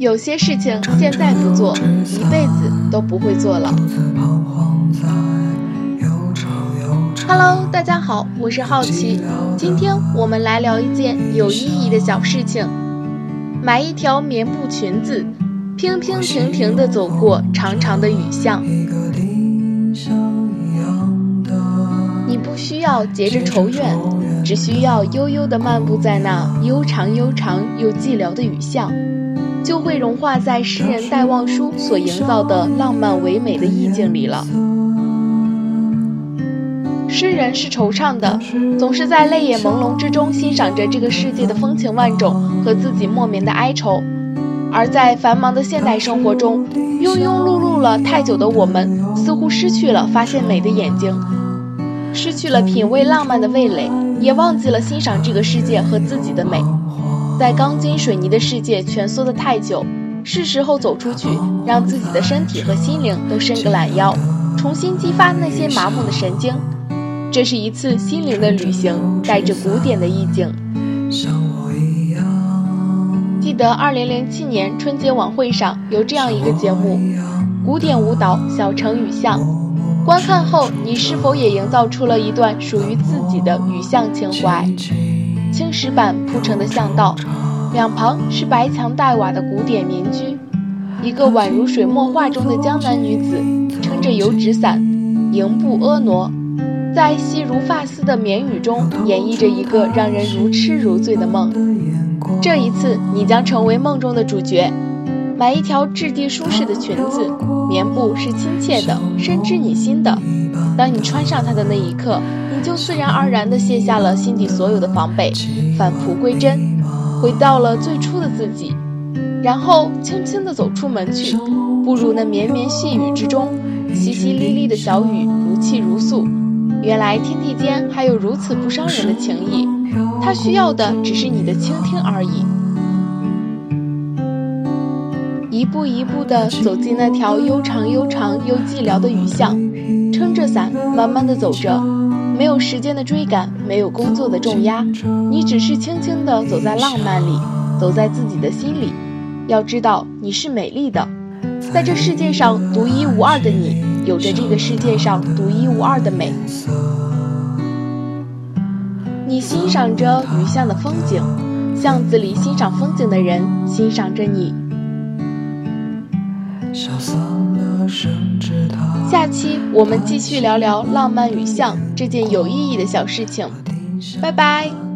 有些事情现在不做，一辈子都不会做了。Hello，大家好，我是好奇，今天我们来聊一件有意义的小事情：买一条棉布裙子，平平停停地走过长长的雨巷。你不需要结着仇怨，只需要悠悠地漫步在那悠长悠长又寂寥的雨巷。就会融化在诗人戴望舒所营造的浪漫唯美的意境里了。诗人是惆怅的，总是在泪眼朦胧之中欣赏着这个世界的风情万种和自己莫名的哀愁。而在繁忙的现代生活中，庸庸碌碌了太久的我们，似乎失去了发现美的眼睛，失去了品味浪漫的味蕾，也忘记了欣赏这个世界和自己的美。在钢筋水泥的世界蜷缩的太久，是时候走出去，让自己的身体和心灵都伸个懒腰，重新激发那些麻木的神经。这是一次心灵的旅行，带着古典的意境。记得2007年春节晚会上有这样一个节目，古典舞蹈《小城雨巷》。观看后，你是否也营造出了一段属于自己的雨巷情怀？青石板铺成的巷道，两旁是白墙黛瓦的古典民居。一个宛如水墨画中的江南女子，撑着油纸伞，迎步婀娜，在细如发丝的绵雨中演绎着一个让人如痴如醉的梦。这一次，你将成为梦中的主角。买一条质地舒适的裙子，棉布是亲切的，深知你心的。当你穿上它的那一刻，你就自然而然地卸下了心底所有的防备，返璞归真，回到了最初的自己。然后轻轻地走出门去，步入那绵绵细雨之中。淅淅沥沥的小雨如泣如诉。原来天地间还有如此不伤人的情谊，它需要的只是你的倾听而已。一步一步地走进那条悠长悠长又寂寥的雨巷，撑着伞，慢慢地走着，没有时间的追赶，没有工作的重压，你只是轻轻地走在浪漫里，走在自己的心里。要知道，你是美丽的，在这世界上独一无二的你，有着这个世界上独一无二的美。你欣赏着雨巷的风景，巷子里欣赏风景的人欣赏着你。下期我们继续聊聊浪漫雨巷这件有意义的小事情，拜拜。